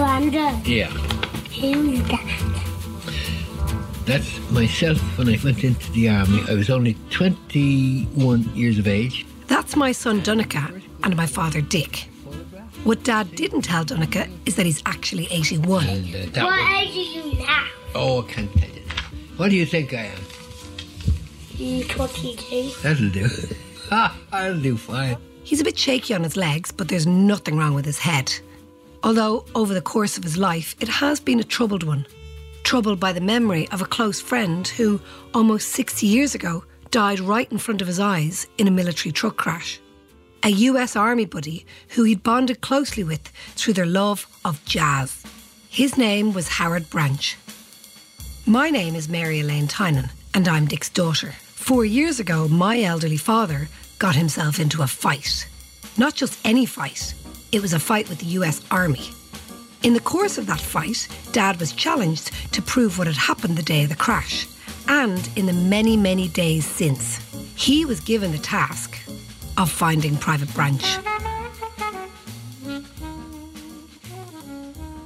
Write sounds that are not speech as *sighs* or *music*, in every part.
Grandad, Yeah. who's that? That's myself when I went into the army. I was only 21 years of age. That's my son Donica and my father Dick. What Dad didn't tell Donica is that he's actually 81. And uh, What was, age are you now? oh, I can't tell you. What do you think I am? Mm, 22. That'll do. *laughs* Ah, I'll do fine. He's a bit shaky on his legs, but there's nothing wrong with his head. Although, over the course of his life, it has been a troubled one. Troubled by the memory of a close friend who, almost 60 years ago, died right in front of his eyes in a military truck crash. A US Army buddy who he'd bonded closely with through their love of jazz. His name was Howard Branch. My name is Mary Elaine Tynan, and I'm Dick's daughter. Four years ago, my elderly father got himself into a fight. Not just any fight, it was a fight with the US Army. In the course of that fight, Dad was challenged to prove what had happened the day of the crash, and in the many, many days since. He was given the task of finding Private Branch.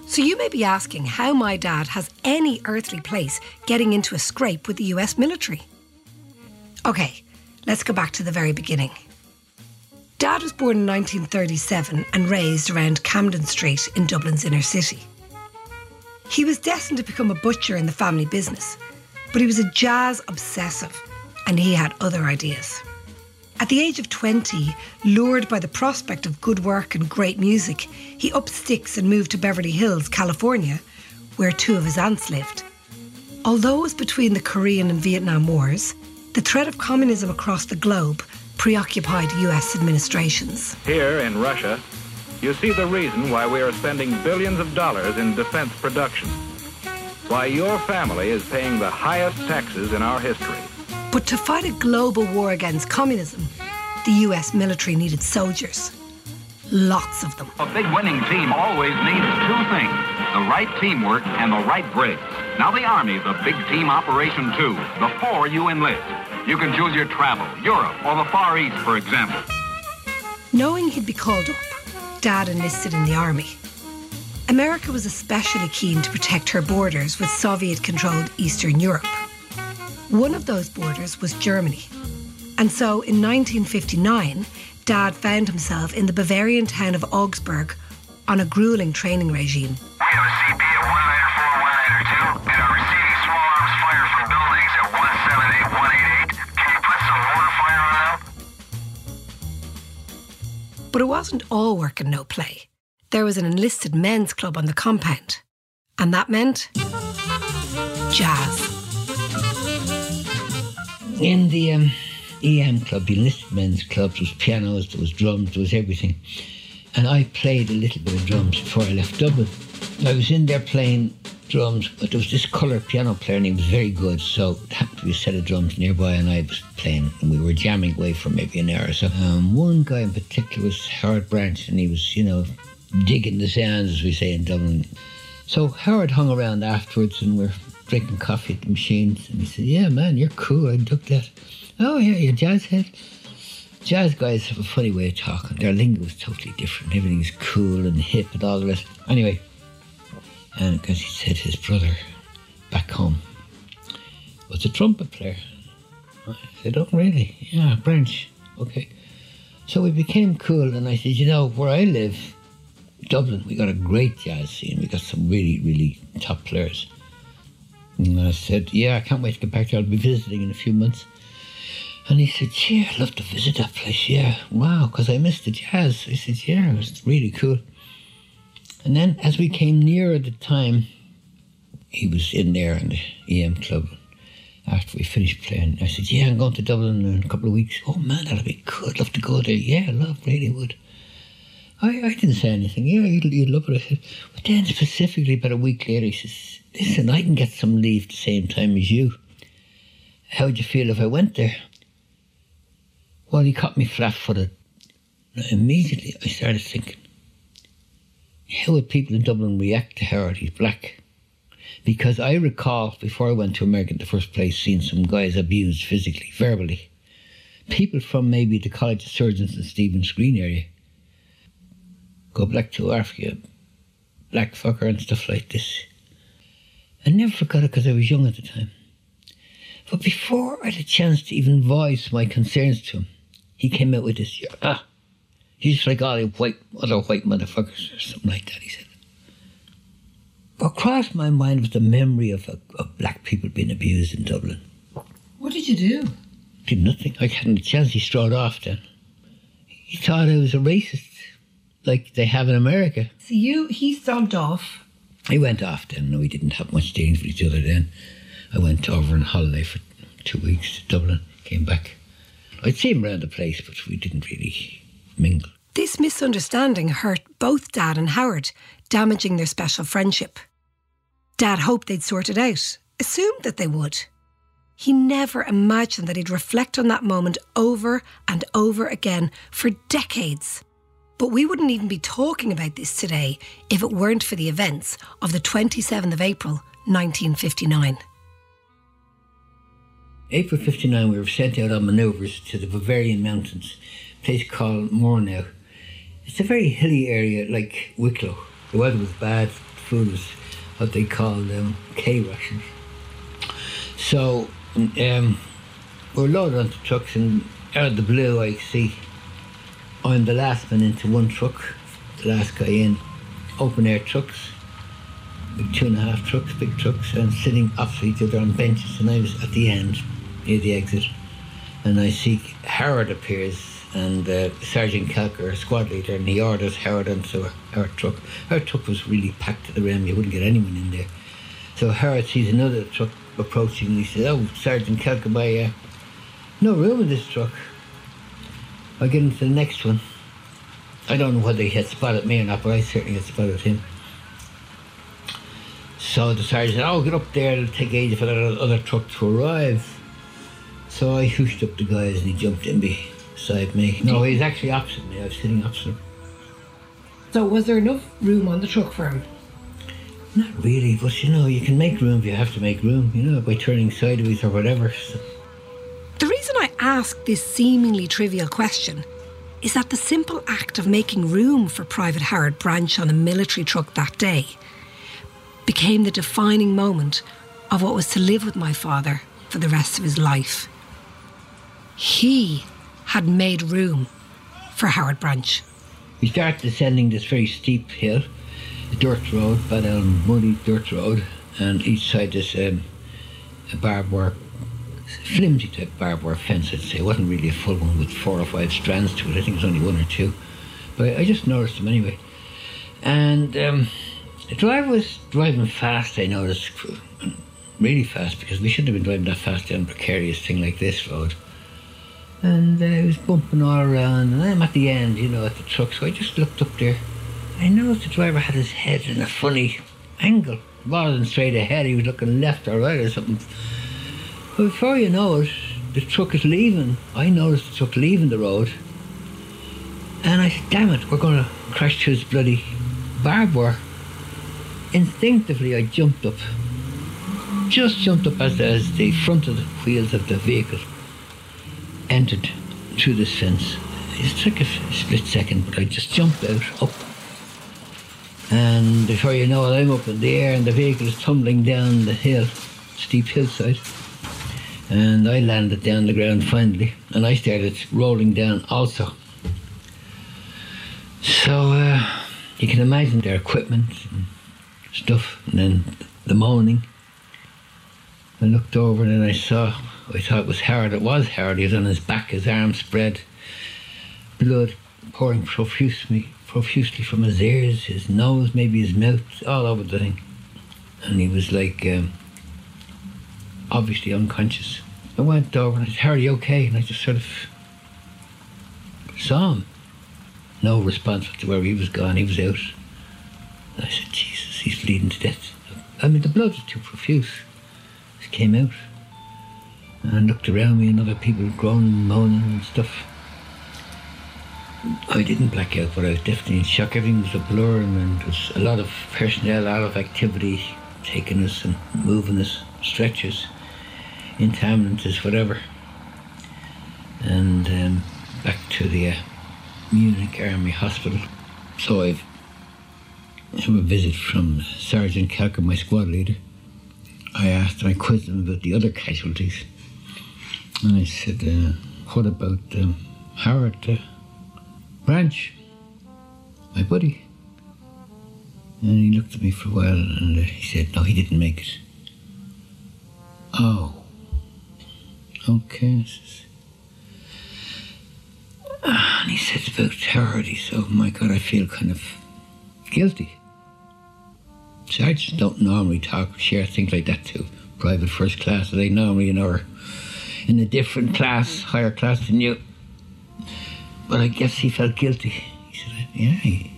So you may be asking how my dad has any earthly place getting into a scrape with the US military. Okay, let's go back to the very beginning. Dad was born in 1937 and raised around Camden Street in Dublin's inner city. He was destined to become a butcher in the family business, but he was a jazz obsessive and he had other ideas. At the age of 20, lured by the prospect of good work and great music, he upped sticks and moved to Beverly Hills, California, where two of his aunts lived. Although it was between the Korean and Vietnam Wars, the threat of communism across the globe preoccupied US administrations. Here in Russia, you see the reason why we are spending billions of dollars in defense production. Why your family is paying the highest taxes in our history. But to fight a global war against communism, the US military needed soldiers. Lots of them. A big winning team always needs two things the right teamwork and the right grades. Now, the Army's a big team operation, too, before you enlist. You can choose your travel, Europe, or the Far East, for example. Knowing he'd be called up, Dad enlisted in the army. America was especially keen to protect her borders with Soviet controlled Eastern Europe. One of those borders was Germany. And so in 1959, Dad found himself in the Bavarian town of Augsburg on a grueling training regime. But it wasn't all work and no play. There was an enlisted men's club on the compound. And that meant jazz. In the um, EM club, the enlisted men's club, there was pianos, there was drums, there was everything. And I played a little bit of drums before I left Dublin. I was in there playing drums, but there was this colour piano player and he was very good. So there happened to be a set of drums nearby and I was playing and we were jamming away for maybe an hour so. Um, one guy in particular was Howard Branch and he was, you know, digging the sounds, as we say in Dublin. So Howard hung around afterwards and we're drinking coffee at the machines and he said, yeah, man, you're cool. I took that. Oh, yeah, you're jazz head. Jazz guys have a funny way of talking. Their lingo is totally different. Everything's cool and hip and all the rest. Anyway, and because he said his brother back home was a trumpet player. I said, oh, really? Yeah, Branch. Okay. So we became cool, and I said, you know, where I live, Dublin, we got a great jazz scene. We got some really, really top players. And I said, yeah, I can't wait to get back there. I'll be visiting in a few months. And he said, yeah, I'd love to visit that place. Yeah, wow, because I missed the jazz. I said, yeah, it was really cool. And then as we came nearer the time, he was in there in the EM club. After we finished playing, I said, yeah, I'm going to Dublin in a couple of weeks. Oh, man, that'll be good. Love to go there. Yeah, love, really would. I, I didn't say anything. Yeah, you'd, you'd love it. I said, but then specifically about a week later, he says, listen, I can get some leave the same time as you. How would you feel if I went there? Well, he caught me flat footed. Immediately, I started thinking, how would people in Dublin react to Howard? He's black. Because I recall, before I went to America in the first place, seeing some guys abused physically, verbally. People from maybe the College of Surgeons in Stephen's Green area. Go back to Africa, black fucker and stuff like this. I never forgot it because I was young at the time. But before I had a chance to even voice my concerns to him, he came out with this, ah, he's like oh, all the white, other white motherfuckers or something like that, he said. What crossed my mind was the memory of, of black people being abused in Dublin. What did you do? Did nothing. I hadn't a chance. He strode off then. He thought I was a racist, like they have in America. So you, he stomped off. He went off then. No, we didn't have much dealings with each other then. I went over on holiday for two weeks to Dublin, came back. I'd see him around the place, but we didn't really mingle. This misunderstanding hurt both Dad and Howard, damaging their special friendship. Dad hoped they'd sort it out, assumed that they would. He never imagined that he'd reflect on that moment over and over again for decades. But we wouldn't even be talking about this today if it weren't for the events of the 27th of April, 1959. April 59, we were sent out on manoeuvres to the Bavarian Mountains, place called Murnau. It's a very hilly area like Wicklow. The weather was bad, food was what they called um, K rations. So um, we're loaded onto trucks, and out of the blue, I see I'm the last man into one truck, the last guy in, open air trucks, big two and a half trucks, big trucks, and sitting opposite each other on benches, and I was at the end, near the exit, and I see Howard appears. And uh, Sergeant Kelker, a squad leader, and he orders Howard onto our truck. Our truck was really packed to the rim, you wouldn't get anyone in there. So Howard sees another truck approaching and he says, Oh, Sergeant Kelker, uh, no room in this truck. I'll get into the next one. I don't know whether he had spotted me or not, but I certainly had spotted him. So the sergeant said, Oh, get up there, it'll take ages for that other truck to arrive. So I hushed up the guys and he jumped in beside me. No, he's actually opposite me. I was sitting opposite him. So, was there enough room on the truck for him? Not really, but you know, you can make room if you have to make room, you know, by turning sideways or whatever. So. The reason I ask this seemingly trivial question is that the simple act of making room for Private Howard Branch on a military truck that day became the defining moment of what was to live with my father for the rest of his life. He had made room for Howard Branch. We start descending this very steep hill, a dirt road, but a muddy dirt road, and each side this um, a barbed wire, flimsy type barbed wire fence, I'd say. It wasn't really a full one with four or five strands to it. I think it was only one or two. But I, I just noticed them anyway. And um, the driver was driving fast, I noticed, really fast, because we shouldn't have been driving that fast down a precarious thing like this road. And uh, was bumping all around, and I'm at the end, you know, at the truck, so I just looked up there. I noticed the driver had his head in a funny angle. Rather than straight ahead, he was looking left or right or something. But before you know it, the truck is leaving. I noticed the truck leaving the road. And I said, damn it, we're going to crash through this bloody barbed wire. Instinctively, I jumped up. Just jumped up as, as the front of the wheels of the vehicle entered through this fence. It took a split second, but I just jumped out, up. And before you know it, I'm up in the air and the vehicle is tumbling down the hill, steep hillside. And I landed down the ground finally, and I started rolling down also. So uh, you can imagine their equipment and stuff, and then the moaning. I looked over and then I saw, I thought it was Howard. It was Howard. He was on his back, his arms spread, blood pouring profusely, profusely from his ears, his nose, maybe his mouth, all over the thing. And he was like, um, obviously unconscious. I went over and I said, Harry, okay? And I just sort of saw him. No response to where He was gone. He was out. And I said, Jesus, he's bleeding to death. I mean, the blood was too profuse. It came out. And looked around me and other people groaning and moaning and stuff. I didn't black out, but I was definitely in shock. Everything was a blur and there was a lot of personnel, a lot of activity taking us and moving us, stretchers, into whatever. And um, back to the uh, Munich Army Hospital. So I've a visit from Sergeant Kelker, my squad leader. I asked him, I quizzed him about the other casualties. And I said, uh, what about um, Howard uh, Branch, my buddy? And he looked at me for a while and uh, he said, no, he didn't make it. Oh. Okay. "Ah," And he said about Howard, he said, oh my God, I feel kind of guilty. Sergeants don't normally talk, share things like that to private first class. They normally, you know, are in a different class, higher class than you. But I guess he felt guilty. He said, yeah, he,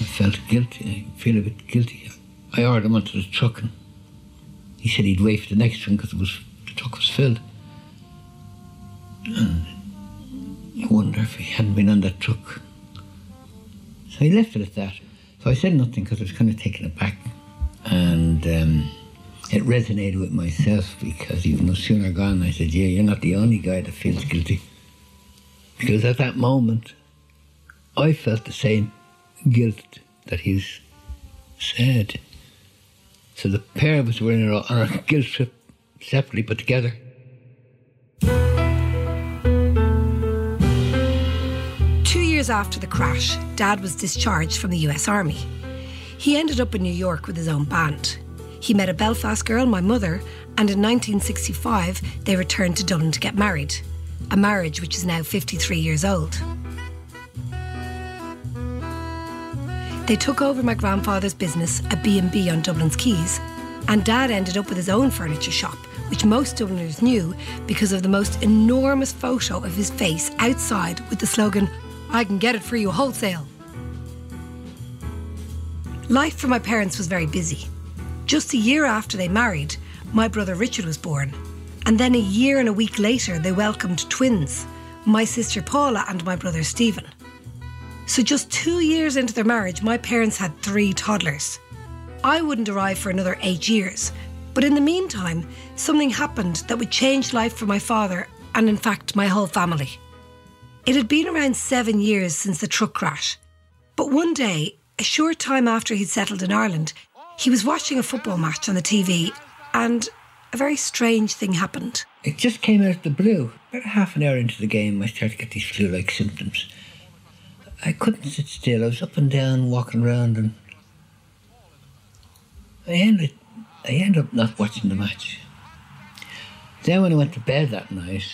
I felt guilty. I feel a bit guilty. I ordered him onto the truck and he said he'd wait for the next one because the truck was filled. And I wonder if he hadn't been on that truck. So he left it at that. So I said nothing because I was kind of taken aback. And um, it resonated with myself because even though sooner gone, I said, Yeah, you're not the only guy that feels guilty. Because at that moment, I felt the same guilt that he's said. So the pair of us were in a, on guilt trip separately but together. Two years after the crash, Dad was discharged from the US Army. He ended up in New York with his own band. He met a Belfast girl, my mother, and in 1965 they returned to Dublin to get married. A marriage which is now 53 years old. They took over my grandfather's business, a B&B on Dublin's Quays, and Dad ended up with his own furniture shop, which most Dubliners knew because of the most enormous photo of his face outside with the slogan, I can get it for you wholesale. Life for my parents was very busy. Just a year after they married, my brother Richard was born. And then a year and a week later, they welcomed twins, my sister Paula and my brother Stephen. So just two years into their marriage, my parents had three toddlers. I wouldn't arrive for another eight years. But in the meantime, something happened that would change life for my father and, in fact, my whole family. It had been around seven years since the truck crash. But one day, a short time after he'd settled in Ireland, he was watching a football match on the TV and a very strange thing happened. It just came out of the blue. About half an hour into the game, I started to get these flu like symptoms. I couldn't sit still. I was up and down, walking around, and I ended, I ended up not watching the match. Then, when I went to bed that night,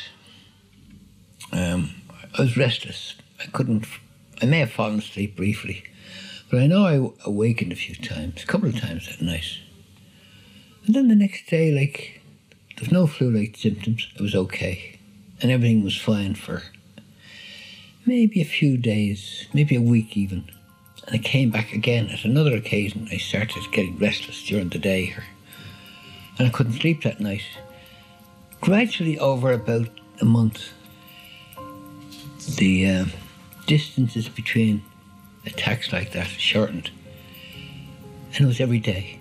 um, I was restless. I couldn't, I may have fallen asleep briefly, but I know I awakened a few times, a couple of times that night. And then the next day, like, there was no flu-like symptoms. It was okay, and everything was fine for maybe a few days, maybe a week even. And I came back again at another occasion. I started getting restless during the day, and I couldn't sleep that night. Gradually, over about a month, the uh, distances between attacks like that shortened, and it was every day.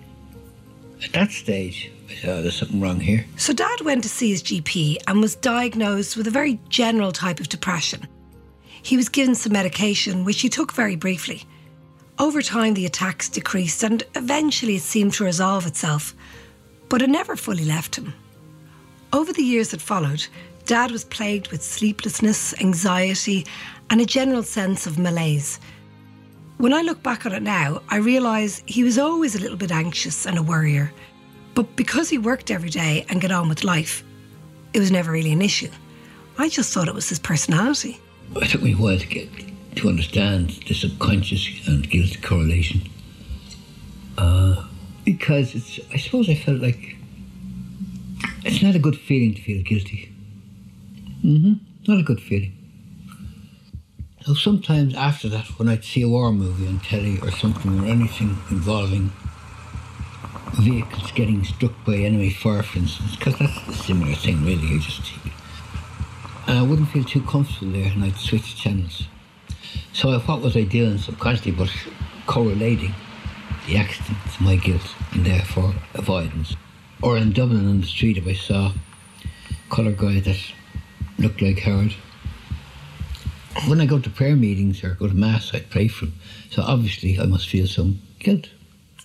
At that stage, I thought "Oh, there's something wrong here. So, Dad went to see his GP and was diagnosed with a very general type of depression. He was given some medication, which he took very briefly. Over time, the attacks decreased and eventually it seemed to resolve itself, but it never fully left him. Over the years that followed, Dad was plagued with sleeplessness, anxiety, and a general sense of malaise. When I look back on it now, I realise he was always a little bit anxious and a worrier. But because he worked every day and got on with life, it was never really an issue. I just thought it was his personality. It took me a while to get to understand the subconscious and guilt correlation. Uh, because it's, I suppose I felt like it's not a good feeling to feel guilty. Mm-hmm. Not a good feeling. So sometimes after that, when I'd see a war movie on telly or something or anything involving vehicles getting struck by enemy fire, for instance, because that's a similar thing, really. You just and I wouldn't feel too comfortable there, and I'd switch channels. So I what was I doing subconsciously but correlating the accident to my guilt and therefore avoidance? Or in Dublin on the street, if I saw a colour guy that looked like Howard, When I go to prayer meetings or go to mass, I pray for him. So obviously, I must feel some guilt.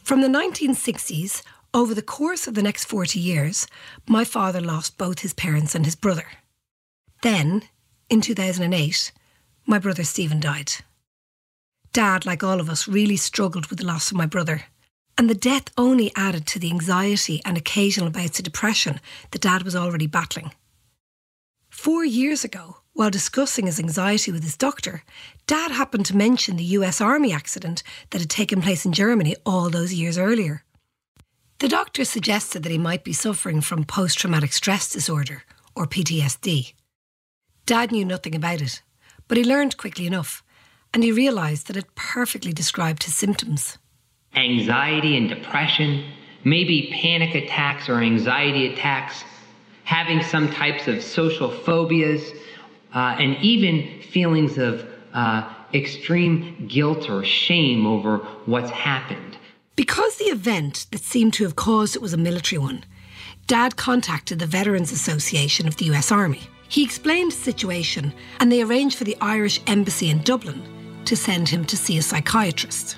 From the 1960s, over the course of the next 40 years, my father lost both his parents and his brother. Then, in 2008, my brother Stephen died. Dad, like all of us, really struggled with the loss of my brother. And the death only added to the anxiety and occasional bouts of depression that Dad was already battling. Four years ago, while discussing his anxiety with his doctor, Dad happened to mention the US Army accident that had taken place in Germany all those years earlier. The doctor suggested that he might be suffering from post traumatic stress disorder, or PTSD. Dad knew nothing about it, but he learned quickly enough, and he realised that it perfectly described his symptoms. Anxiety and depression, maybe panic attacks or anxiety attacks, having some types of social phobias, uh, and even feelings of uh, extreme guilt or shame over what's happened. Because the event that seemed to have caused it was a military one, Dad contacted the Veterans Association of the US Army. He explained the situation and they arranged for the Irish Embassy in Dublin to send him to see a psychiatrist.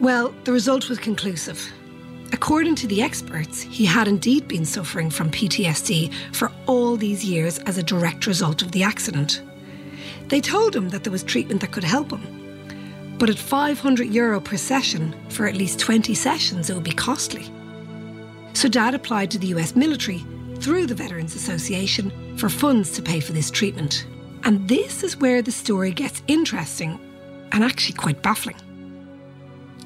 Well, the result was conclusive. According to the experts, he had indeed been suffering from PTSD for all these years as a direct result of the accident. They told him that there was treatment that could help him. But at 500 euro per session for at least 20 sessions, it would be costly. So Dad applied to the US military through the Veterans Association for funds to pay for this treatment. And this is where the story gets interesting and actually quite baffling.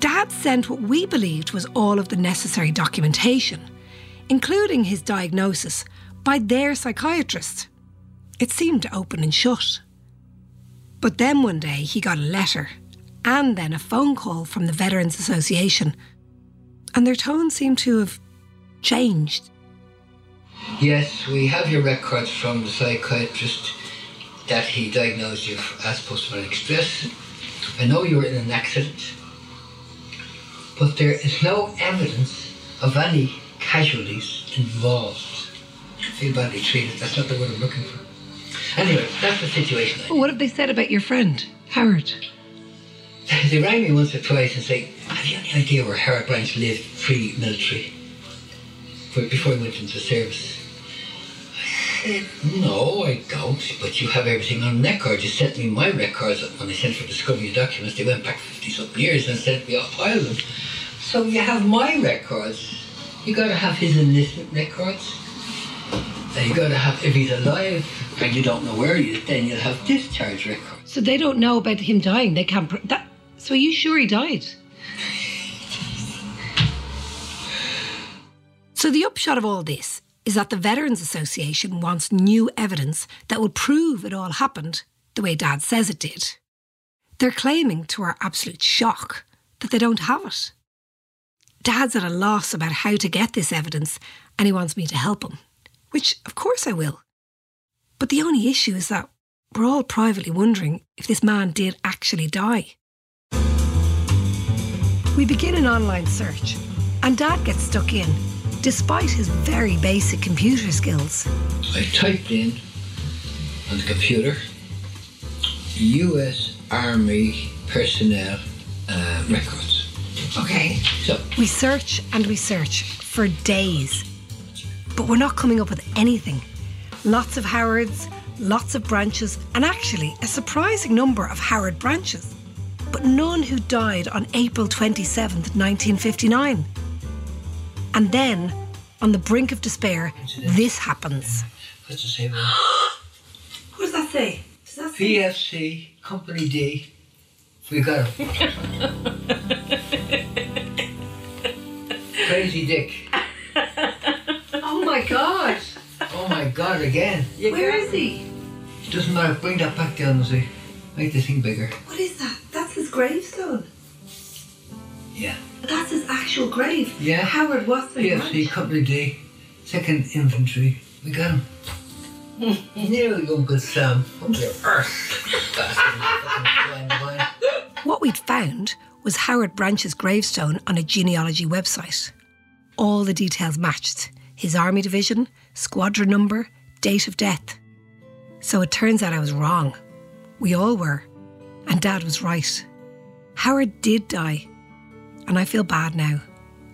Dad sent what we believed was all of the necessary documentation, including his diagnosis, by their psychiatrist. It seemed to open and shut. But then one day he got a letter and then a phone call from the Veterans Association, and their tone seemed to have changed. Yes, we have your records from the psychiatrist that he diagnosed you as post traumatic stress. I know you were in an accident, but there is no evidence of any casualties involved. Feel badly treated, that's not the word I'm looking for. Anyway, that's the situation. Well, what have they said about your friend, Howard? They rang me once or twice and say, Have you any idea where Howard Branch lived pre military? Before he went into service. I said, No, I don't, but you have everything on record. You sent me my records when I sent for discovery documents. They went back 50 something years and sent me a pile of them. So you have my records. You gotta have his enlistment records. And you gotta have, if he's alive and you don't know where he is, then you'll have discharge records. So they don't know about him dying. They can't. Pr- that. So are you sure he died? So the upshot of all this is that the Veterans Association wants new evidence that will prove it all happened the way Dad says it did. They're claiming, to our absolute shock, that they don't have it. Dad's at a loss about how to get this evidence and he wants me to help him, which of course I will. But the only issue is that we're all privately wondering if this man did actually die. We begin an online search, and Dad gets stuck in, despite his very basic computer skills. I typed in on the computer U.S. Army personnel uh, records. Okay. So We search and we search for days, but we're not coming up with anything. Lots of Howards, lots of branches, and actually a surprising number of Howard branches, but none who died on April 27th, 1959. And then, on the brink of despair, this happens. what's *gasps* the same one? What does that say? Does that PFC Company D. We got him. *laughs* Crazy Dick. Oh my god! Oh my God! Again. Where is he? Doesn't matter. Bring that back down and see. Make the thing bigger. What is that? That's his gravestone. Yeah. That's his actual grave. Yeah. Howard Watson. PFC Company D, Second Infantry. We got him. *laughs* Nearly Uncle Sam. Uncle Earth. Bastard. What we'd found was Howard Branch's gravestone on a genealogy website. All the details matched his army division, squadron number, date of death. So it turns out I was wrong. We all were. And Dad was right. Howard did die. And I feel bad now.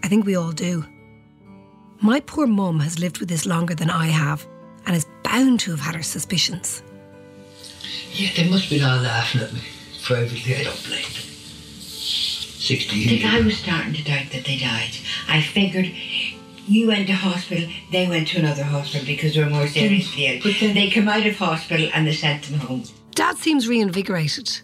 I think we all do. My poor mum has lived with this longer than I have and is bound to have had her suspicions. Yeah, they must be all laughing at me privately. I don't blame them. 60 I years. think I was starting to doubt that they died. I figured you went to hospital, they went to another hospital because they were more seriously ill. But then- they came out of hospital and they sent them home. Dad seems reinvigorated.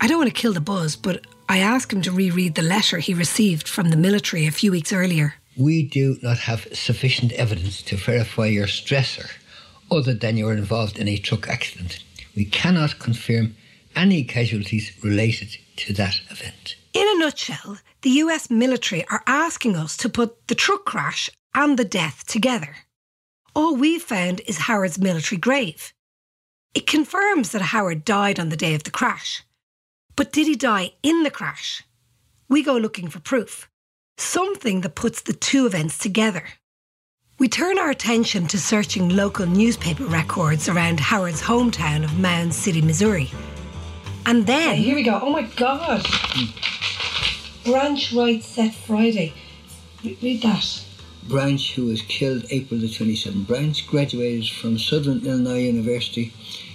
I don't want to kill the buzz, but I asked him to reread the letter he received from the military a few weeks earlier. We do not have sufficient evidence to verify your stressor other than you were involved in a truck accident. We cannot confirm any casualties related to that event. In a nutshell, the US military are asking us to put the truck crash and the death together. All we've found is Howard's military grave. It confirms that Howard died on the day of the crash. But did he die in the crash? We go looking for proof, something that puts the two events together. We turn our attention to searching local newspaper records around Howard's hometown of Mound City, Missouri. And then. here we go. Oh my God. Hmm. Branch Right Set Friday. Read that. Branch, who was killed April the 27th. Branch graduated from Southern Illinois University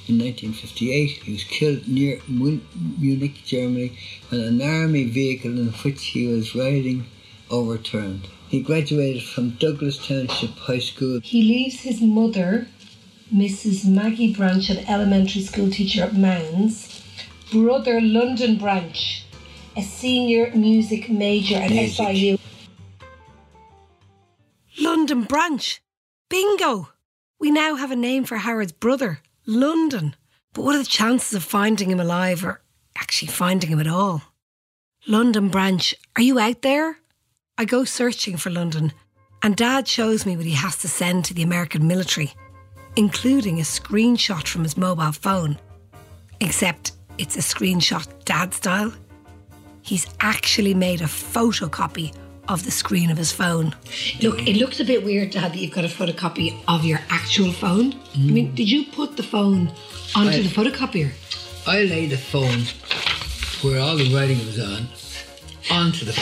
in 1958. He was killed near Munich, Germany, when an army vehicle in which he was riding overturned. He graduated from Douglas Township High School. He leaves his mother, Mrs. Maggie Branch, an elementary school teacher at Mounds, brother London Branch, a senior music major at Music. SIU. London Branch. Bingo! We now have a name for Howard's brother, London. But what are the chances of finding him alive or actually finding him at all? London Branch, are you out there? I go searching for London, and Dad shows me what he has to send to the American military, including a screenshot from his mobile phone. Except it's a screenshot Dad style. He's actually made a photocopy of the screen of his phone. Look, it looks a bit weird, Dad, that you've got a photocopy of your actual phone. I mean, mm. did you put the phone onto I- the photocopier? I laid the phone where all the writing was on onto the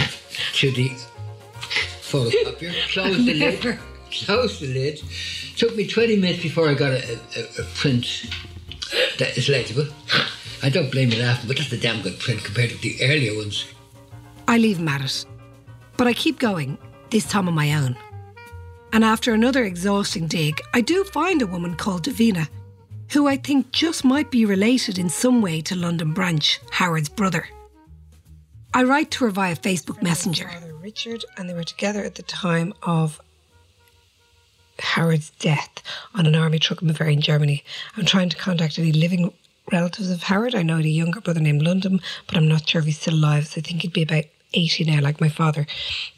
to the photocopier, *laughs* closed the lid, Never. closed the lid. Took me 20 minutes before I got a, a, a print that is legible. I don't blame you laughing, but that's a damn good print compared to the earlier ones. I leave him at it. But I keep going, this time on my own. And after another exhausting dig, I do find a woman called Davina, who I think just might be related in some way to London Branch, Howard's brother. I write to her via Facebook Messenger. Richard, and they were together at the time of Howard's death on an army truck in Bavarian, Germany. I'm trying to contact any living relatives of Howard. I know he had a younger brother named London, but I'm not sure if he's still alive. So I think he'd be about 80 now, like my father.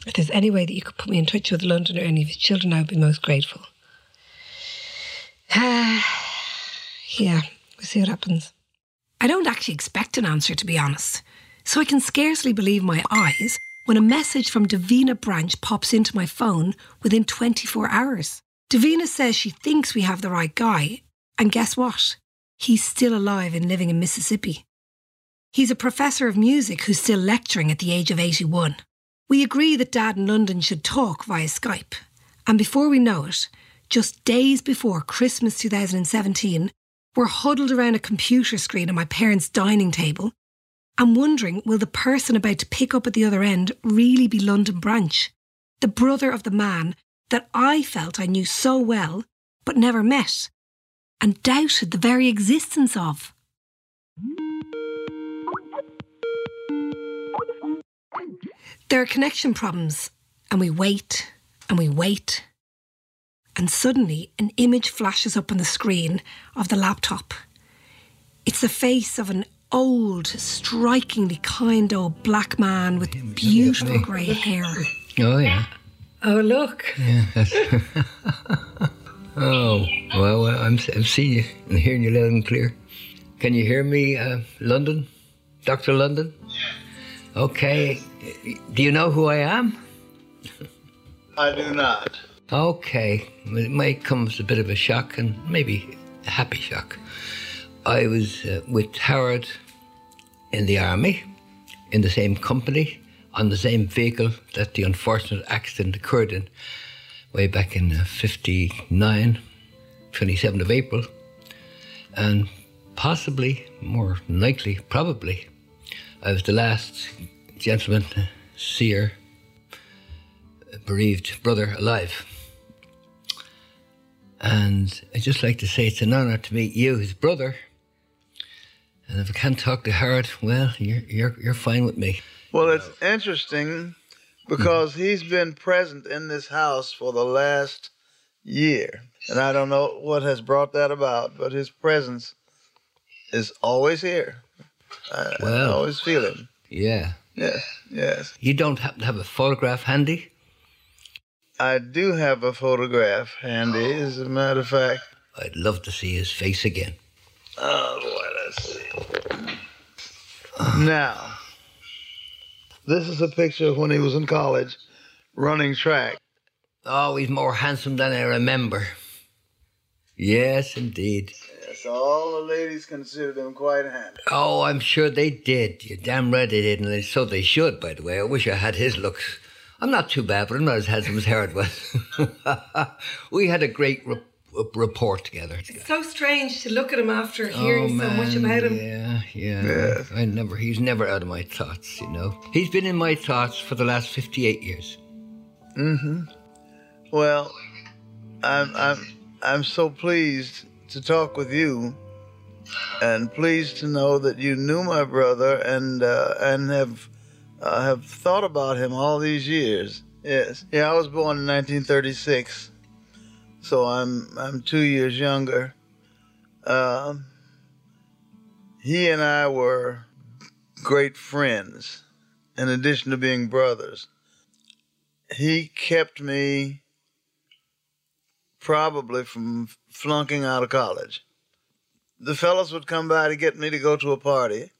If there's any way that you could put me in touch with London or any of his children, I would be most grateful. *sighs* yeah, we'll see what happens. I don't actually expect an answer, to be honest. So I can scarcely believe my eyes when a message from Davina Branch pops into my phone within 24 hours. Davina says she thinks we have the right guy, and guess what? He's still alive and living in Mississippi. He's a professor of music who's still lecturing at the age of 81. We agree that Dad and London should talk via Skype, and before we know it, just days before Christmas 2017, we're huddled around a computer screen at my parents' dining table I'm wondering will the person about to pick up at the other end really be London Branch, the brother of the man that I felt I knew so well but never met and doubted the very existence of. There are connection problems, and we wait and we wait. And suddenly, an image flashes up on the screen of the laptop. It's the face of an old, strikingly kind old black man with beautiful grey hair. Oh, yeah. Oh, look. Yeah, that's. *laughs* oh, well, well, I'm, I'm seeing you and hearing you loud and clear. Can you hear me, uh, London? Dr. London? Okay. Do you know who I am? I do not. Okay. It may come as a bit of a shock and maybe a happy shock. I was uh, with Howard in the army, in the same company, on the same vehicle that the unfortunate accident occurred in way back in uh, 59, 27th of April. And possibly, more likely, probably, I was the last gentleman to see her bereaved brother alive. And I'd just like to say it's an honour to meet you, his brother. And if I can't talk to Howard, well, you're, you're, you're fine with me. Well, it's interesting because he's been present in this house for the last year. And I don't know what has brought that about, but his presence is always here. Uh, I, I Well. always feel him. Yeah. Yes, yes. You don't happen to have a photograph handy? I do have a photograph handy, oh. as a matter of fact. I'd love to see his face again. Oh, boy, let's see. Now, this is a picture of when he was in college running track. Oh, he's more handsome than I remember. Yes, indeed. Yes, all the ladies considered him quite handsome. Oh, I'm sure they did. You're damn right they did, and so they should, by the way. I wish I had his looks. I'm not too bad, but I'm not as handsome as Howard was. *laughs* we had a great re- report together. It's so strange to look at him after hearing so much Oh, about him. Yeah, yeah. Yes. I never. He's never out of my thoughts. You know, he's been in my thoughts for the last fifty-eight years. Mm-hmm. Well, I'm I'm I'm so pleased to talk with you, and pleased to know that you knew my brother and uh, and have uh, have thought about him all these years. Yes, yeah. I was born in 1936, so I'm I'm two years younger. Um, he and I were great friends, in addition to being brothers he kept me probably from flunking out of college. The fellas would come by to get me to go to a party,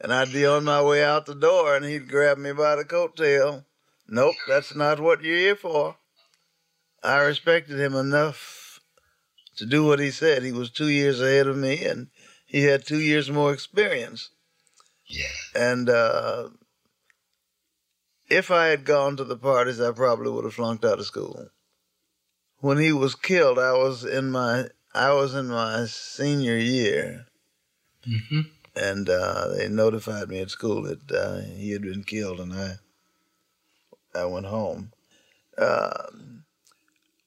and I'd be on my way out the door, and he'd grab me by the coattail. Nope, that's not what you're here for. I respected him enough to do what he said. He was two years ahead of me, and he had two years more experience. Yeah. And uh, if I had gone to the parties, I probably would have flunked out of school. When he was killed, I was in my I was in my senior year, Mm-hmm. and uh, they notified me at school that uh, he had been killed, and I I went home. Um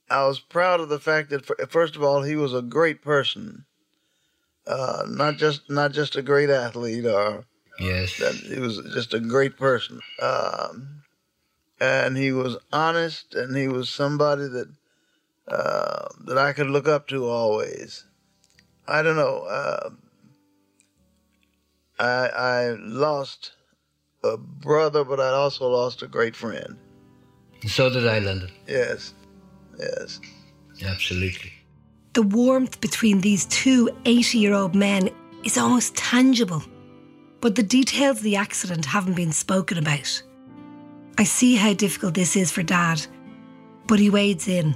I was proud of the fact that, first of all, he was a great person, uh, not just not just a great athlete or Yes. that he was just a great person. Um, and he was honest, and he was somebody that uh, that I could look up to always. I don't know. Uh, I I lost a brother, but I also lost a great friend. So did I, London. Yes, yes. Absolutely. The warmth between these two 80 year old men is almost tangible. But the details of the accident haven't been spoken about. I see how difficult this is for Dad, but he wades in.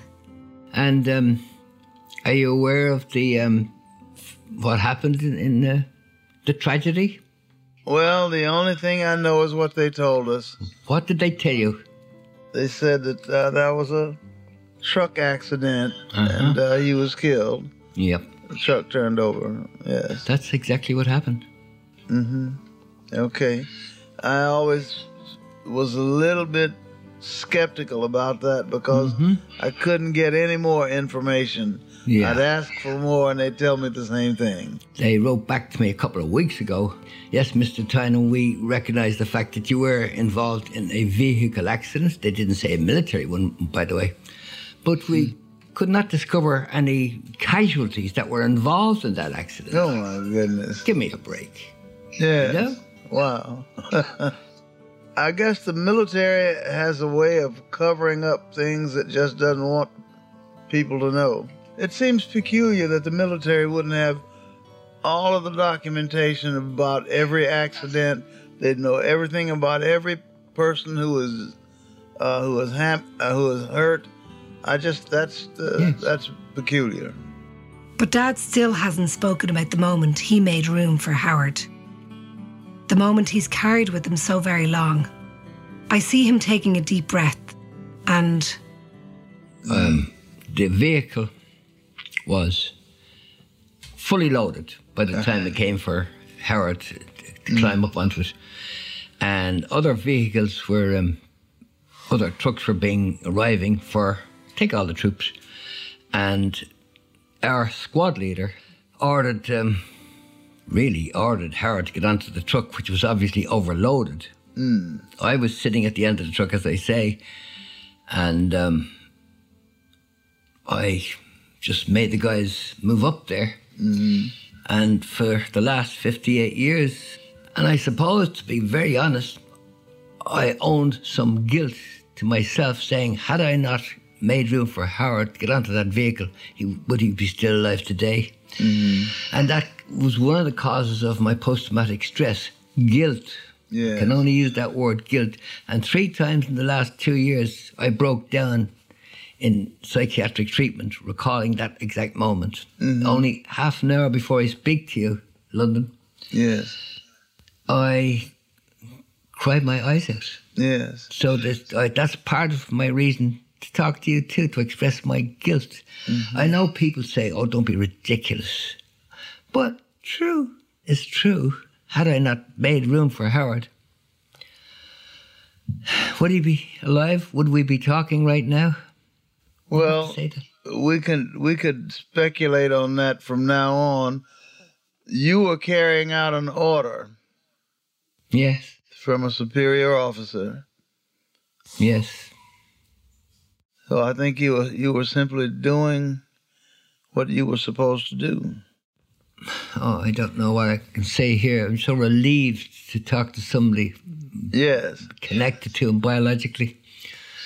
And um, are you aware of the um, what happened in, in the, the tragedy? Well, the only thing I know is what they told us. What did they tell you? They said that uh, that was a truck accident, Uh-huh. and uh, he was killed. Yep, The truck turned over. Yes. that's exactly what happened. Mm-hmm. Okay. I always was a little bit skeptical about that because Mhm. I couldn't get any more information. Yeah. I'd ask for more and they'd tell me the same thing. They wrote back to me a couple of weeks ago. Yes, Mr. Tynan, we recognize the fact that you were involved in a vehicle accident. They didn't say a military one, by the way. But we could not discover any casualties that were involved in that accident. Oh my goodness. Give me a break. Yes. know? Wow. *laughs* I guess the military has a way of covering up things that just doesn't want people to know. It seems peculiar that the military wouldn't have all of the documentation about every accident. They'd know everything about every person who was uh, who was ham- uh, who was hurt. I just that's the, Yes. that's peculiar. But Dad still hasn't spoken about the moment he made room for Howard. The moment he's carried with him so very long. I see him taking a deep breath and Um, the vehicle was fully loaded by the time it came for Howard to, to climb up onto it. And other vehicles were, um, other trucks were being arriving for take all the troops. And our squad leader ordered, um, really ordered Howard to get onto the truck, which was obviously overloaded. Hmm. I was sitting at the end of the truck, as I say, and um, I just made the guys move up there. Hmm. And for the last 58 years, and I suppose to be very honest, I owned some guilt to myself saying, had I not made room for Howard to get onto that vehicle, he, would he be still alive today? Hmm. And that was one of the causes of my post traumatic stress guilt. Yes. Can only use that word guilt. And three times in the last two years, I broke down in psychiatric treatment, recalling that exact moment. Mm-hmm. Only half an hour before I speak to you, London, Yes. I cried my eyes out. Yes. So this, I, that's part of my reason to talk to you too, to express my guilt. Mm-hmm. I know people say, "Oh, don't be ridiculous," but true is true. Had I not made room for Howard, would he be alive? Would we be talking right now? Well, we can we could speculate on that from now on. You were carrying out an order Yes, from a superior officer, yes, so I think you were you were simply doing what you were supposed to do. Oh, I don't know what I can say here. I'm so relieved to talk to somebody Yes. connected to him biologically,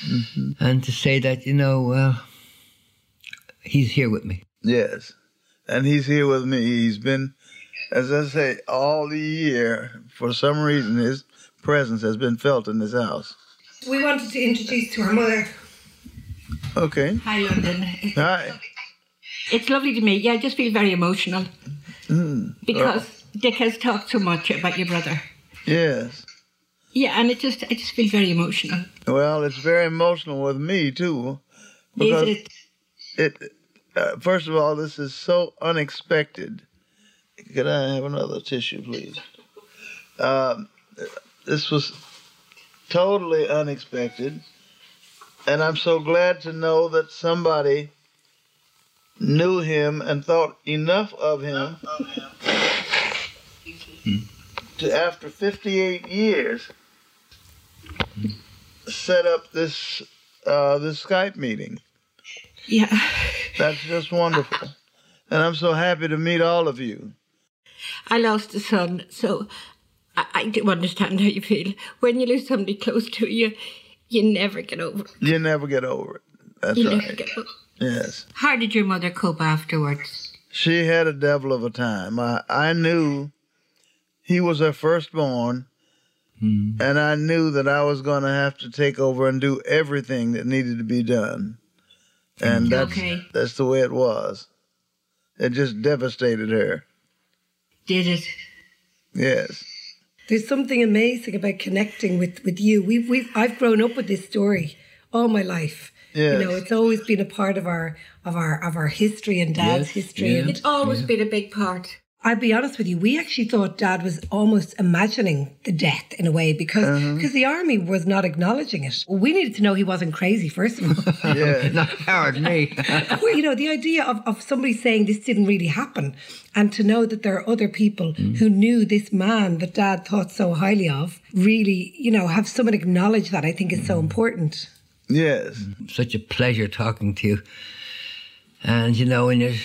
mm-hmm. and to say that you know, well, he's here with me. Yes. And he's here with me. He's been, as I say, all the year. For some reason, his presence has been felt in this house. we wanted to introduce to our mother. Okay. Hi, London. Hi. It's lovely to meet you. I just feel very emotional Mm. because Dick has talked so much about your brother. Yes. Yeah, and it just I just feel very emotional. Well, it's very emotional with me too, Is because it? it. Uh, first of all, this is so unexpected. Could I have another tissue, please? Um, this was totally unexpected, and I'm so glad to know that somebody knew him and thought enough of him to, after 58 years, set up this uh, this Skype meeting. Yeah. That's just wonderful. And I'm so happy to meet all of you. I lost a son, so I, I do understand how you feel. When you lose somebody close to you, you never get over it. You never get over it. That's You never right. Get over it. Yes. How did your mother cope afterwards? She had a devil of a time. I, I knew he was her firstborn, hmm. and I knew that I was going to have to take over and do everything that needed to be done. And hmm. that's, Okay. that's the way it was. It just devastated her. Did it? Yes. There's something amazing about connecting with, with you. We've, we've I've grown up with this story all my life. Yes. You know, it's always been a part of our of our of our history and dad's Yes, history. yeah. It's always been a big part. I'll be honest with you, we actually thought Dad was almost imagining the death in a way because uh-huh. because the army was not acknowledging it. We needed to know he wasn't crazy first of all. *laughs* Yeah. *laughs* Not Howard, me. *laughs* Well, you know, the idea of, of somebody saying this didn't really happen and to know that there are other people mm. who knew this man that dad thought so highly of, really, you know, have someone acknowledge that I think is so mm. important. Yes. Such a pleasure talking to you. And you know, when you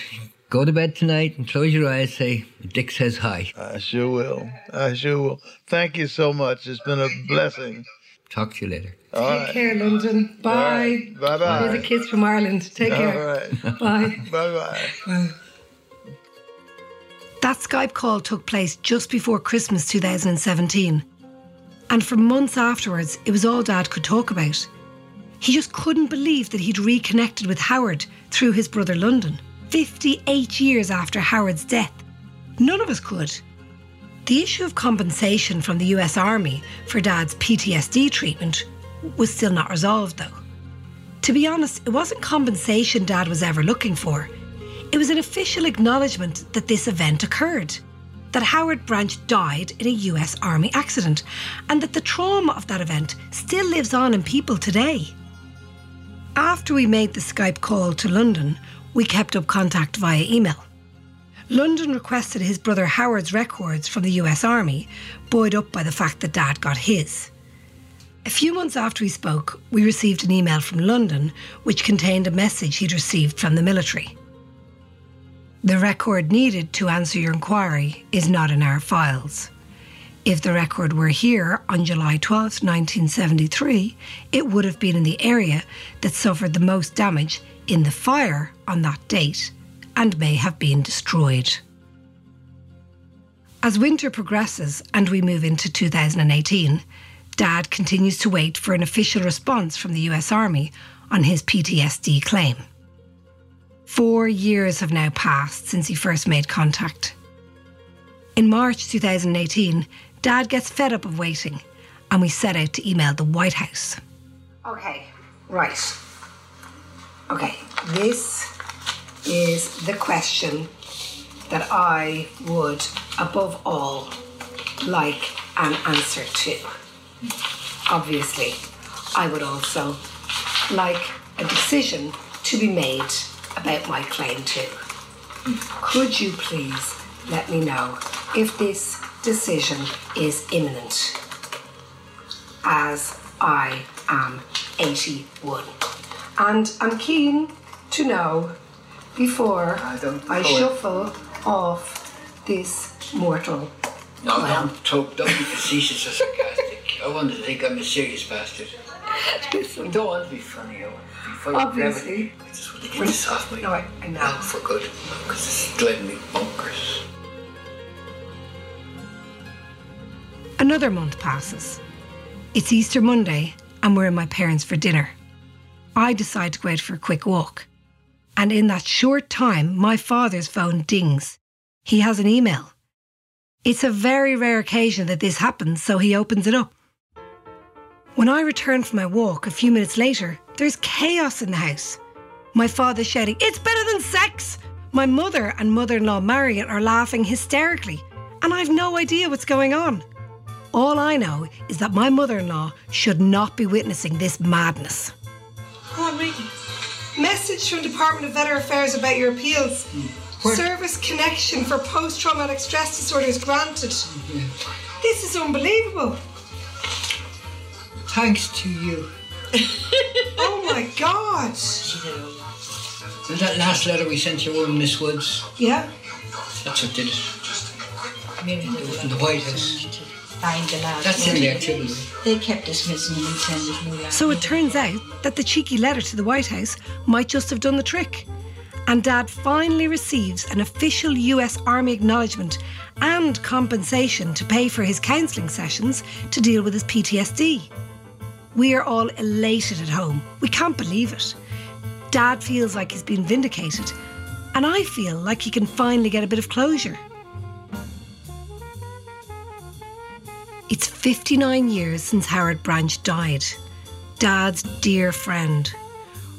go to bed tonight and close your eyes, say, Dick says hi. I sure will. I sure will. Thank you so much. It's been a blessing. Talk to you later. All Take right. care, London. Bye. Bye bye. Here's a kiss from Ireland. Take All care. right. Bye. *laughs* Bye bye. That Skype call took place just before Christmas 2017. And for months afterwards, it was all Dad could talk about. He just couldn't believe that he'd reconnected with Howard through his brother London. 58 years after Howard's death. None of us could. The issue of compensation from the US Army for Dad's PTSD treatment was still not resolved, though. To be honest, it wasn't compensation Dad was ever looking for. It was an official acknowledgement that this event occurred, that Howard Branch died in a US Army accident, and that the trauma of that event still lives on in people today. After we made the Skype call to London, we kept up contact via email. London requested his brother Howard's records from the US Army, buoyed up by the fact that Dad got his. A few months after we spoke, we received an email from London which contained a message he'd received from the military. The record needed to answer your inquiry is not in our files. If the record were here on July 12, 1973, it would have been in the area that suffered the most damage in the fire on that date and may have been destroyed. As winter progresses and we move into 2018, Dad continues to wait for an official response from the US Army on his PTSD claim. Four years have now passed since he first made contact. In March 2018, Dad gets fed up of waiting and we set out to email the White House. Okay, right. Okay, this is the question that I would, above all, like an answer to. Obviously, I would also like a decision to be made about my claim too. Could you please let me know if this decision is imminent? As I am 81. And I'm keen to know before I, go shuffle off this mortal No, coil. don't, talk, don't be facetious or sarcastic. I want to think I'm a serious bastard. I don't want to be funny. I want to be funny. Obviously. I just want to get this off my No, I, I know. mouth for good. Because it's driving me bonkers. Another month passes. It's Easter Monday, and we're in my parents for dinner. I decide to go out for a quick walk. And in that short time, my father's phone dings. He has an email. It's a very rare occasion that this happens, so he opens it up. When I return from my walk a few minutes later, there's chaos in the house. My father shouting, It's better than sex! My mother and mother in law Marion are laughing hysterically, and I've no idea what's going on. All I know is that my mother in law should not be witnessing this madness. Go on, read. Message from Department of Veteran Affairs about your appeals. Hmm. Service connection for post traumatic stress disorder is granted. This is unbelievable. Thanks to you. *laughs* Oh my god. And that last letter we sent your own Miss Woods, Yeah. that's what did it. From the White House. Find the last That's in there too. They kept us missing and we sent us new So it turns out that the cheeky letter to the White House might just have done the trick. And Dad finally receives an official US Army acknowledgement and compensation to pay for his counselling sessions to deal with his PTSD. We are all elated at home. We can't believe it. Dad feels like he's been vindicated, and I feel like he can finally get a bit of closure. It's 59 years since Howard Branch died, Dad's dear friend,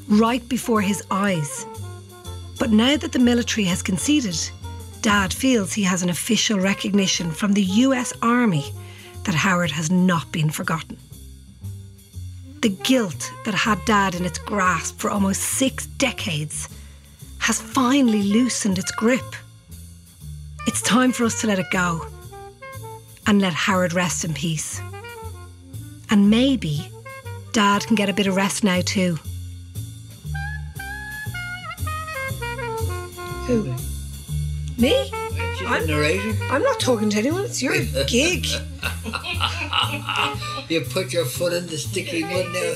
right before his eyes. But now that the military has conceded, Dad feels he has an official recognition from the US Army that Howard has not been forgotten. The guilt that had Dad in its grasp for almost six decades has finally loosened its grip. It's time for us to let it go and let Howard rest in peace. And maybe Dad can get a bit of rest now too. Who? Me? She's a narrator. I'm not talking to anyone, it's your gig. *laughs* You put your foot in the sticky mud now.